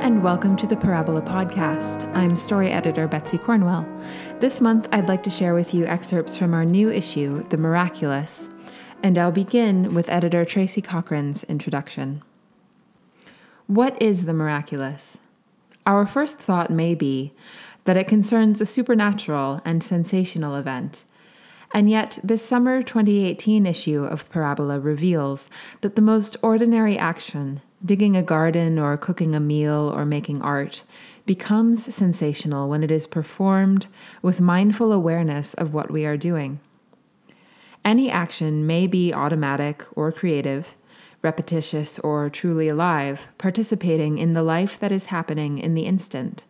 and welcome to the Parabola Podcast. I'm story editor Betsy Cornwell. This month, I'd like to share with you excerpts from our new issue, The Miraculous, and I'll begin with editor Tracy Cochran's introduction. What is the miraculous? Our first thought may be that it concerns a supernatural and sensational event. And yet, this summer 2018 issue of Parabola reveals that the most ordinary action, digging a garden or cooking a meal or making art, becomes sensational when it is performed with mindful awareness of what we are doing. Any action may be automatic or creative, repetitious or truly alive, participating in the life that is happening in the instant.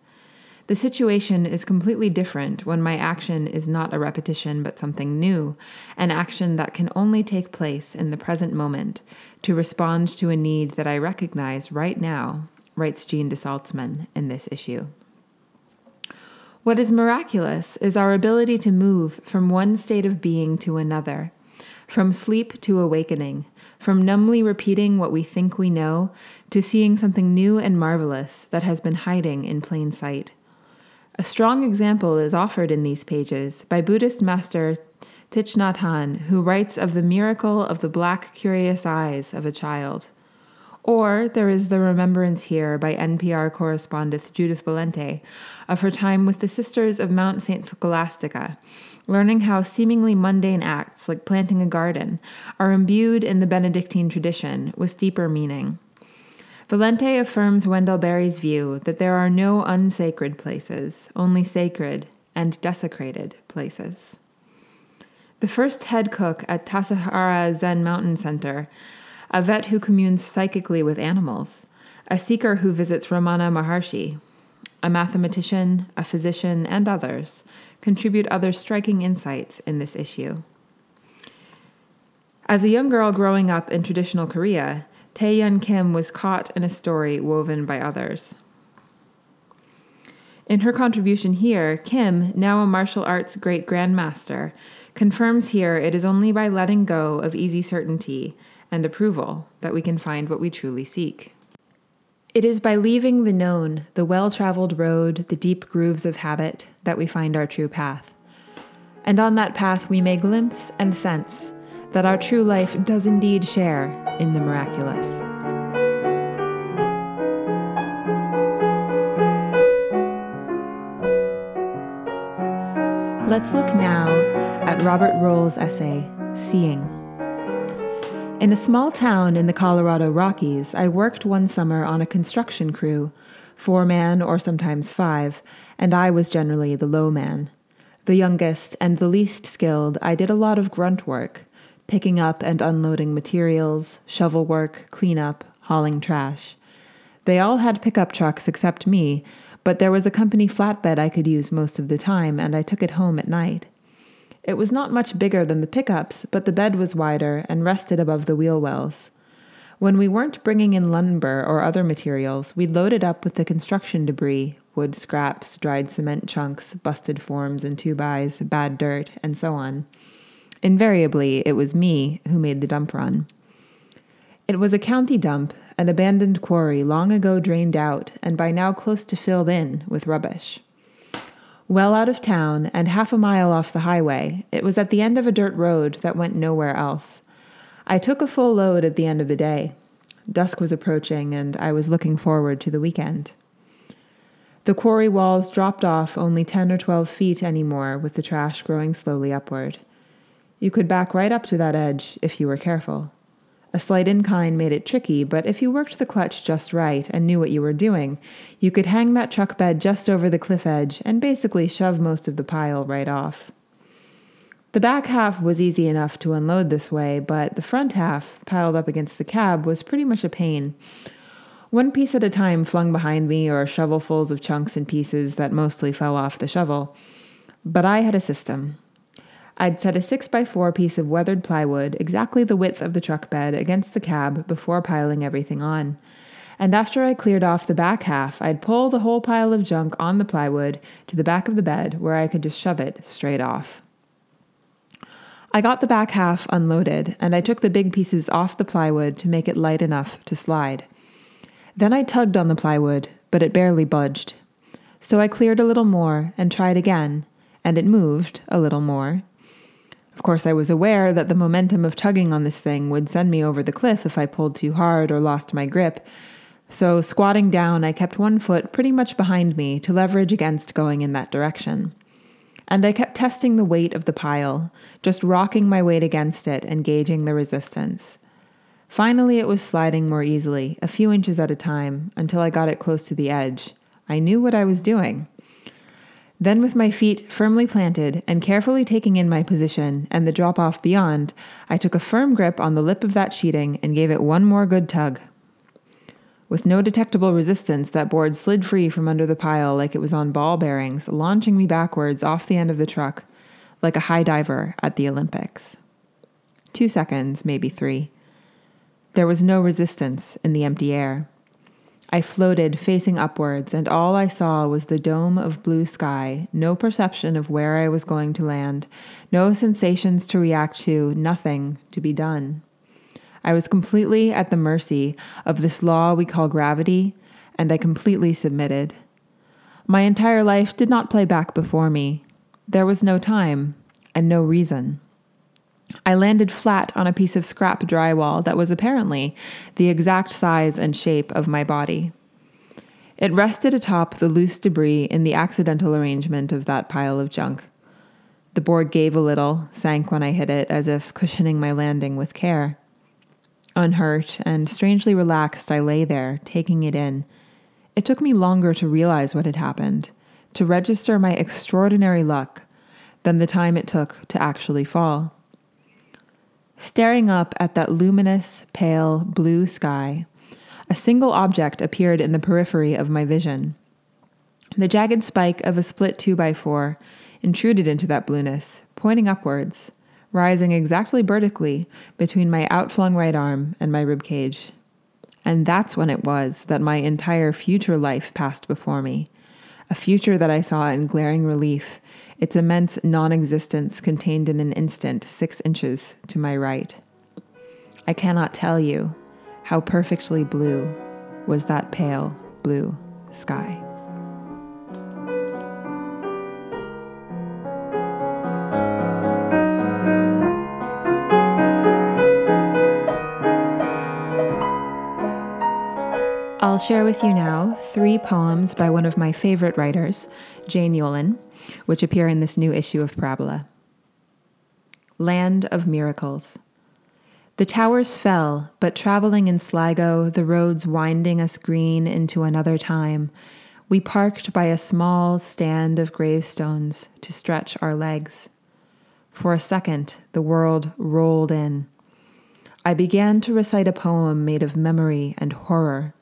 The situation is completely different when my action is not a repetition but something new, an action that can only take place in the present moment to respond to a need that I recognize right now, writes Jeanne de Salzmann in this issue. What is miraculous is our ability to move from one state of being to another, from sleep to awakening, from numbly repeating what we think we know to seeing something new and marvelous that has been hiding in plain sight. A strong example is offered in these pages by Buddhist master Thich Nhat Hanh, who writes of the miracle of the black, curious eyes of a child. Or there is the remembrance here by NPR correspondent Judith Valente of her time with the Sisters of Mount St. Scholastica, learning how seemingly mundane acts like planting a garden are imbued in the Benedictine tradition with deeper meaning. Valente affirms Wendell Berry's view that there are no unsacred places, only sacred and desecrated places. The first head cook at Tassajara Zen Mountain Center, a vet who communes psychically with animals, a seeker who visits Ramana Maharshi, a mathematician, a physician, and others contribute other striking insights in this issue. As a young girl growing up in traditional Korea, Tae Kim was caught in a story woven by others. In her contribution here, Kim, now a martial arts great grandmaster, confirms here it is only by letting go of easy certainty and approval that we can find what we truly seek. It is by leaving the known, the well traveled road, the deep grooves of habit, that we find our true path. And on that path, we may glimpse and sense that our true life does indeed share in the miraculous. Let's look now at Robert Rohl's essay, Seeing. In a small town in the Colorado Rockies, I worked one summer on a construction crew, four man or sometimes five, and I was generally the low man. The youngest and the least skilled, I did a lot of grunt work, picking up and unloading materials, shovel work, cleanup, hauling trash. They all had pickup trucks except me, but there was a company flatbed I could use most of the time, and I took it home at night. It was not much bigger than the pickups, but the bed was wider and rested above the wheel wells. When we weren't bringing in lumber or other materials, we loaded up with the construction debris wood scraps, dried cement chunks, busted forms and two bad dirt, and so on. Invariably, it was me who made the dump run. It was a county dump, an abandoned quarry long ago drained out and by now close to filled in with rubbish. Well out of town and half a mile off the highway, it was at the end of a dirt road that went nowhere else. I took a full load at the end of the day. Dusk was approaching, and I was looking forward to the weekend. The quarry walls dropped off only 10 or 12 feet anymore, with the trash growing slowly upward. You could back right up to that edge if you were careful. A slight incline made it tricky, but if you worked the clutch just right and knew what you were doing, you could hang that truck bed just over the cliff edge and basically shove most of the pile right off. The back half was easy enough to unload this way, but the front half, piled up against the cab, was pretty much a pain. One piece at a time flung behind me, or shovelfuls of chunks and pieces that mostly fell off the shovel. But I had a system. I'd set a 6x4 piece of weathered plywood, exactly the width of the truck bed, against the cab before piling everything on. And after I cleared off the back half, I'd pull the whole pile of junk on the plywood to the back of the bed where I could just shove it straight off. I got the back half unloaded, and I took the big pieces off the plywood to make it light enough to slide. Then I tugged on the plywood, but it barely budged. So I cleared a little more and tried again, and it moved a little more. Of course, I was aware that the momentum of tugging on this thing would send me over the cliff if I pulled too hard or lost my grip. So, squatting down, I kept one foot pretty much behind me to leverage against going in that direction. And I kept testing the weight of the pile, just rocking my weight against it and gauging the resistance. Finally, it was sliding more easily, a few inches at a time, until I got it close to the edge. I knew what I was doing. Then, with my feet firmly planted and carefully taking in my position and the drop off beyond, I took a firm grip on the lip of that sheeting and gave it one more good tug. With no detectable resistance, that board slid free from under the pile like it was on ball bearings, launching me backwards off the end of the truck like a high diver at the Olympics. Two seconds, maybe three. There was no resistance in the empty air. I floated facing upwards, and all I saw was the dome of blue sky, no perception of where I was going to land, no sensations to react to, nothing to be done. I was completely at the mercy of this law we call gravity, and I completely submitted. My entire life did not play back before me. There was no time and no reason. I landed flat on a piece of scrap drywall that was apparently the exact size and shape of my body. It rested atop the loose debris in the accidental arrangement of that pile of junk. The board gave a little, sank when I hit it, as if cushioning my landing with care. Unhurt and strangely relaxed, I lay there, taking it in. It took me longer to realize what had happened, to register my extraordinary luck, than the time it took to actually fall. Staring up at that luminous, pale blue sky, a single object appeared in the periphery of my vision. The jagged spike of a split 2x4 intruded into that blueness, pointing upwards, rising exactly vertically between my outflung right arm and my rib cage. And that's when it was that my entire future life passed before me, a future that I saw in glaring relief its immense non existence contained in an instant six inches to my right. I cannot tell you how perfectly blue was that pale blue sky. I'll share with you now three poems by one of my favorite writers, Jane Yolen, which appear in this new issue of Parabola. Land of Miracles. The towers fell, but traveling in Sligo, the roads winding us green into another time, we parked by a small stand of gravestones to stretch our legs. For a second, the world rolled in. I began to recite a poem made of memory and horror,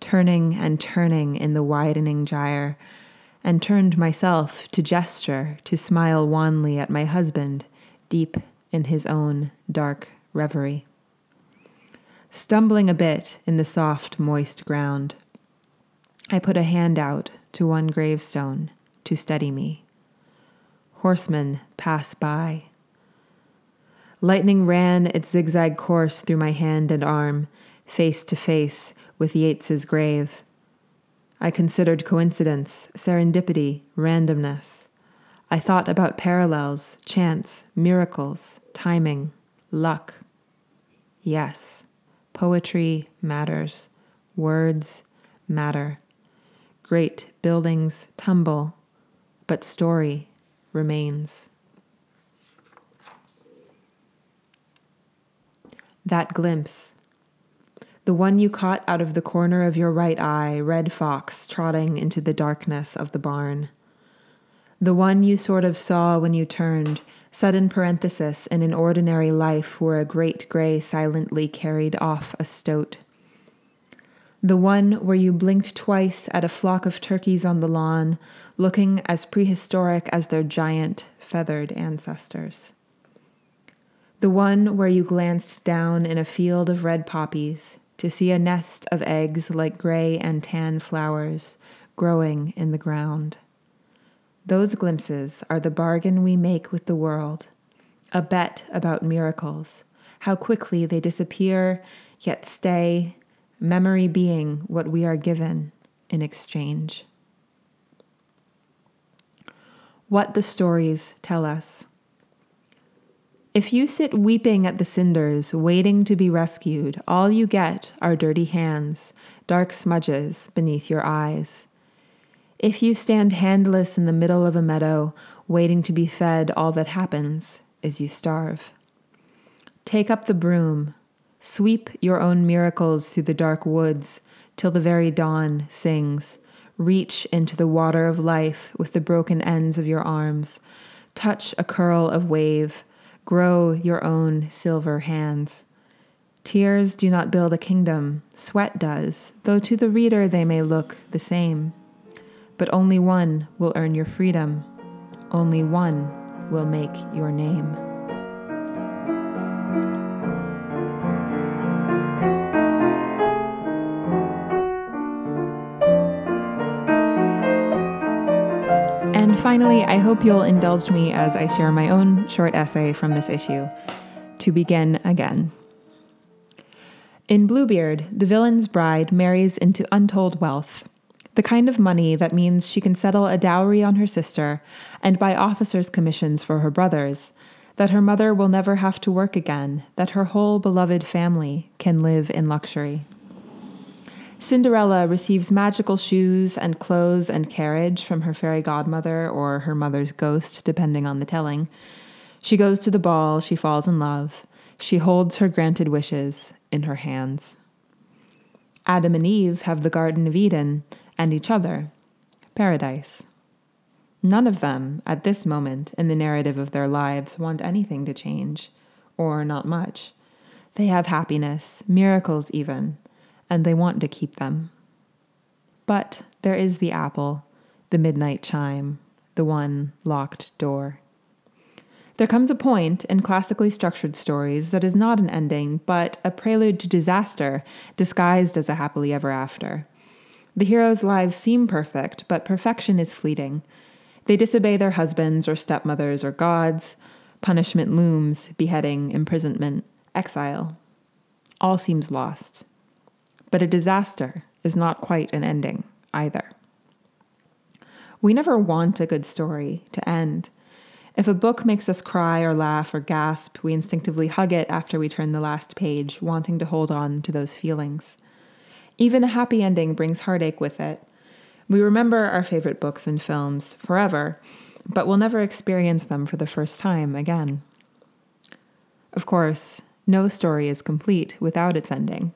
turning and turning in the widening gyre and turned myself to gesture, to smile wanly at my husband, deep in his own dark reverie. Stumbling a bit in the soft, moist ground, I put a hand out to one gravestone to steady me. Horsemen pass by. Lightning ran its zigzag course through my hand and arm, face to face with Yeats's grave. I considered coincidence, serendipity, randomness. I thought about parallels, chance, miracles, timing, luck. Yes, poetry matters. Words matter. Great buildings tumble, but story remains. That glimpse the one you caught out of the corner of your right eye, Red Fox trotting into the darkness of the barn. The one you sort of saw when you turned, sudden parenthesis in an ordinary life where a great gray silently carried off a stoat. The one where you blinked twice at a flock of turkeys on the lawn, looking as prehistoric as their giant, feathered ancestors. The one where you glanced down in a field of red poppies, to see a nest of eggs like gray and tan flowers growing in the ground. Those glimpses are the bargain we make with the world, a bet about miracles, how quickly they disappear yet stay, memory being what we are given, in exchange. What the stories tell us. If you sit weeping at the cinders, waiting to be rescued, all you get are dirty hands, dark smudges beneath your eyes. If you stand handless in the middle of a meadow, waiting to be fed, all that happens is you starve. Take up the broom, sweep your own miracles through the dark woods till the very dawn sings. Reach into the water of life with the broken ends of your arms. Touch a curl of wave grow your own silver hands. Tears do not build a kingdom, sweat does, though to the reader they may look the same. But only one will earn your freedom, only one will make your name. Finally, I hope you'll indulge me as I share my own short essay from this issue to begin again. In Bluebeard, the villain's bride marries into untold wealth, the kind of money that means she can settle a dowry on her sister and buy officers' commissions for her brothers, that her mother will never have to work again, that her whole beloved family can live in luxury. Cinderella receives magical shoes and clothes and carriage from her fairy godmother or her mother's ghost, depending on the telling. She goes to the ball, she falls in love. She holds her granted wishes in her hands. Adam and Eve have the Garden of Eden and each other, paradise. None of them, at this moment in the narrative of their lives, want anything to change, or not much. They have happiness, miracles even, and they want to keep them. But there is the apple, the midnight chime, the one locked door. There comes a point in classically structured stories that is not an ending, but a prelude to disaster disguised as a happily ever after. The heroes' lives seem perfect, but perfection is fleeting. They disobey their husbands or stepmothers or gods. Punishment looms beheading, imprisonment, exile. All seems lost. But a disaster is not quite an ending either. We never want a good story to end. If a book makes us cry or laugh or gasp, we instinctively hug it after we turn the last page, wanting to hold on to those feelings. Even a happy ending brings heartache with it. We remember our favorite books and films forever, but we'll never experience them for the first time again. Of course, no story is complete without its ending.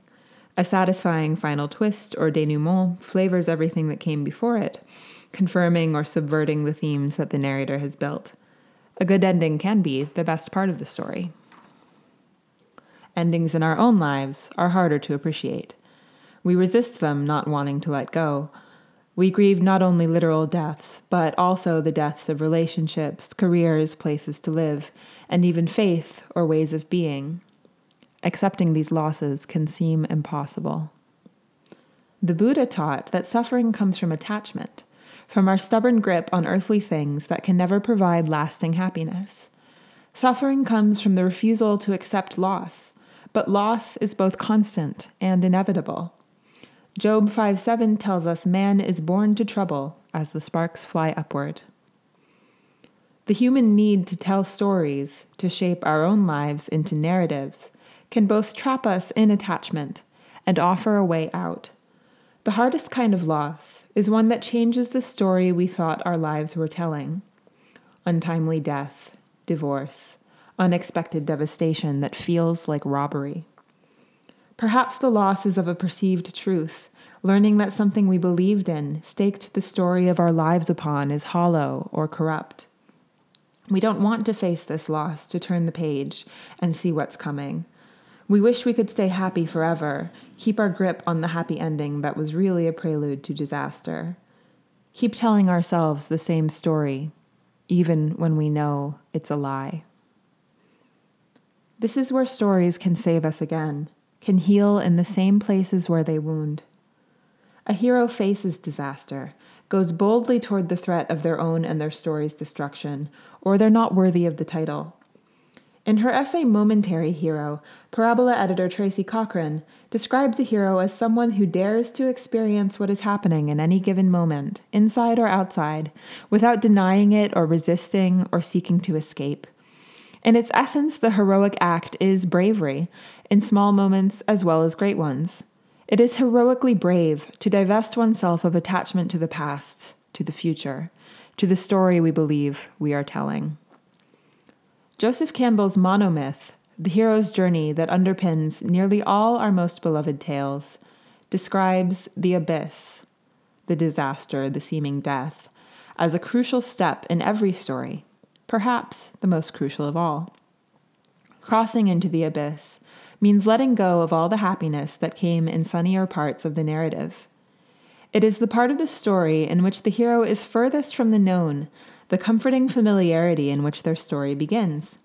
A satisfying final twist or denouement flavors everything that came before it, confirming or subverting the themes that the narrator has built. A good ending can be the best part of the story. Endings in our own lives are harder to appreciate. We resist them, not wanting to let go. We grieve not only literal deaths, but also the deaths of relationships, careers, places to live, and even faith or ways of being accepting these losses can seem impossible. The Buddha taught that suffering comes from attachment, from our stubborn grip on earthly things that can never provide lasting happiness. Suffering comes from the refusal to accept loss, but loss is both constant and inevitable. Job 5 7 tells us man is born to trouble as the sparks fly upward. The human need to tell stories, to shape our own lives into narratives, can both trap us in attachment and offer a way out. The hardest kind of loss is one that changes the story we thought our lives were telling untimely death, divorce, unexpected devastation that feels like robbery. Perhaps the loss is of a perceived truth, learning that something we believed in, staked the story of our lives upon, is hollow or corrupt. We don't want to face this loss, to turn the page and see what's coming. We wish we could stay happy forever, keep our grip on the happy ending that was really a prelude to disaster. Keep telling ourselves the same story, even when we know it's a lie. This is where stories can save us again, can heal in the same places where they wound. A hero faces disaster, goes boldly toward the threat of their own and their story's destruction, or they're not worthy of the title. In her essay Momentary Hero, Parabola editor Tracy Cochran describes a hero as someone who dares to experience what is happening in any given moment, inside or outside, without denying it or resisting or seeking to escape. In its essence, the heroic act is bravery, in small moments as well as great ones. It is heroically brave to divest oneself of attachment to the past, to the future, to the story we believe we are telling. Joseph Campbell's monomyth, the hero's journey that underpins nearly all our most beloved tales, describes the abyss, the disaster, the seeming death, as a crucial step in every story, perhaps the most crucial of all. Crossing into the abyss means letting go of all the happiness that came in sunnier parts of the narrative. It is the part of the story in which the hero is furthest from the known the comforting familiarity in which their story begins.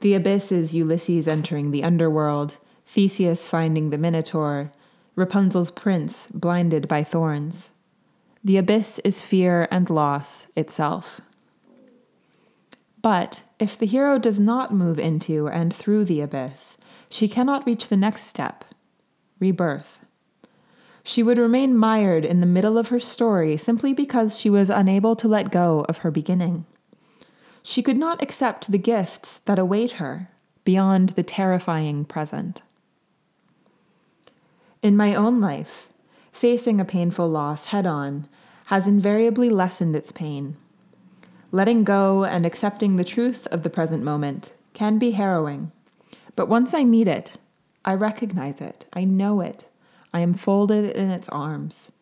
The abyss is Ulysses entering the underworld, Theseus finding the Minotaur, Rapunzel's prince blinded by thorns. The abyss is fear and loss itself. But if the hero does not move into and through the abyss, she cannot reach the next step rebirth. She would remain mired in the middle of her story simply because she was unable to let go of her beginning. She could not accept the gifts that await her beyond the terrifying present. In my own life, facing a painful loss head on has invariably lessened its pain. Letting go and accepting the truth of the present moment can be harrowing, but once I meet it, I recognize it, I know it, I am folded in its arms.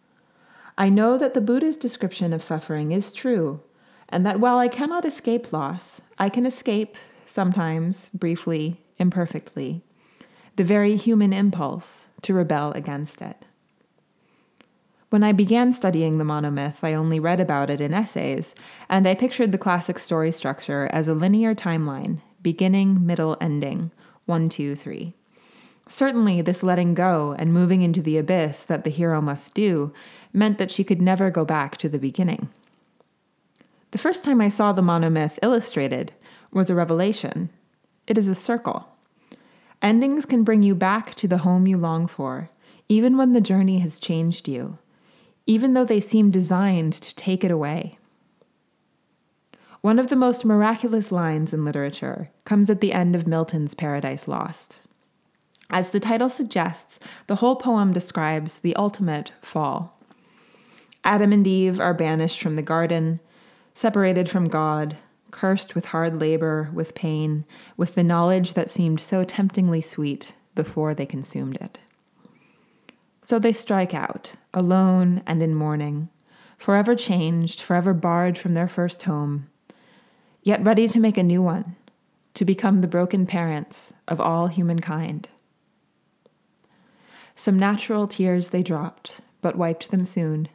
I know that the Buddha's description of suffering is true, and that while I cannot escape loss, I can escape, sometimes, briefly, imperfectly, the very human impulse to rebel against it. When I began studying the monomyth, I only read about it in essays, and I pictured the classic story structure as a linear timeline, beginning, middle, ending, one, two, three. Certainly, this letting go and moving into the abyss that the hero must do meant that she could never go back to the beginning. The first time I saw the monomyth illustrated was a revelation. It is a circle. Endings can bring you back to the home you long for, even when the journey has changed you, even though they seem designed to take it away. One of the most miraculous lines in literature comes at the end of Milton's Paradise Lost. As the title suggests, the whole poem describes the ultimate fall. Adam and Eve are banished from the garden, separated from God, cursed with hard labor, with pain, with the knowledge that seemed so temptingly sweet before they consumed it. So they strike out, alone and in mourning, forever changed, forever barred from their first home, yet ready to make a new one, to become the broken parents of all humankind. Some natural tears they dropped, but wiped them soon.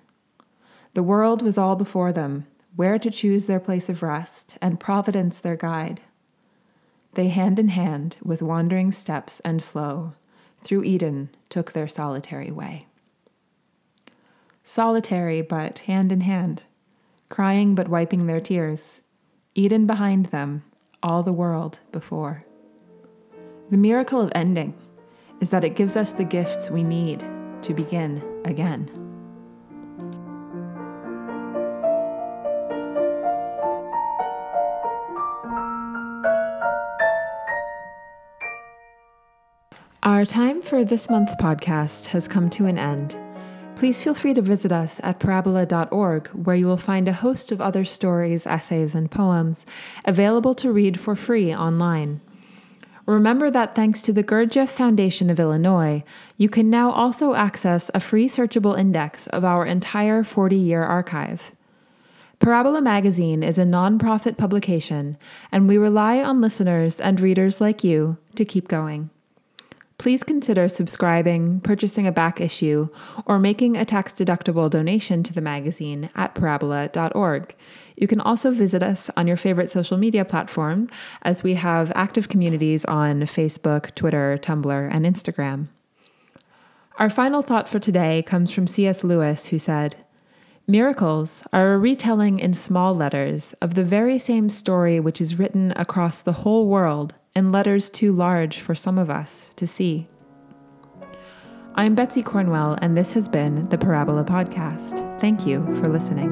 The world was all before them, where to choose their place of rest, and Providence their guide. They hand in hand, with wandering steps and slow, through Eden took their solitary way. Solitary, but hand in hand, crying but wiping their tears, Eden behind them, all the world before. The miracle of ending is that it gives us the gifts we need to begin again. Our time for this month's podcast has come to an end. Please feel free to visit us at parabola.org, where you will find a host of other stories, essays, and poems available to read for free online. Remember that thanks to the Gurdjieff Foundation of Illinois, you can now also access a free searchable index of our entire 40 year archive. Parabola Magazine is a nonprofit publication, and we rely on listeners and readers like you to keep going please consider subscribing, purchasing a back issue, or making a tax deductible donation to the magazine at parabola.org. You can also visit us on your favorite social media platform, as we have active communities on Facebook, Twitter, Tumblr, and Instagram. Our final thought for today comes from C.S. Lewis, who said, Miracles are a retelling in small letters of the very same story which is written across the whole world in letters too large for some of us to see. I'm Betsy Cornwell, and this has been the Parabola Podcast. Thank you for listening.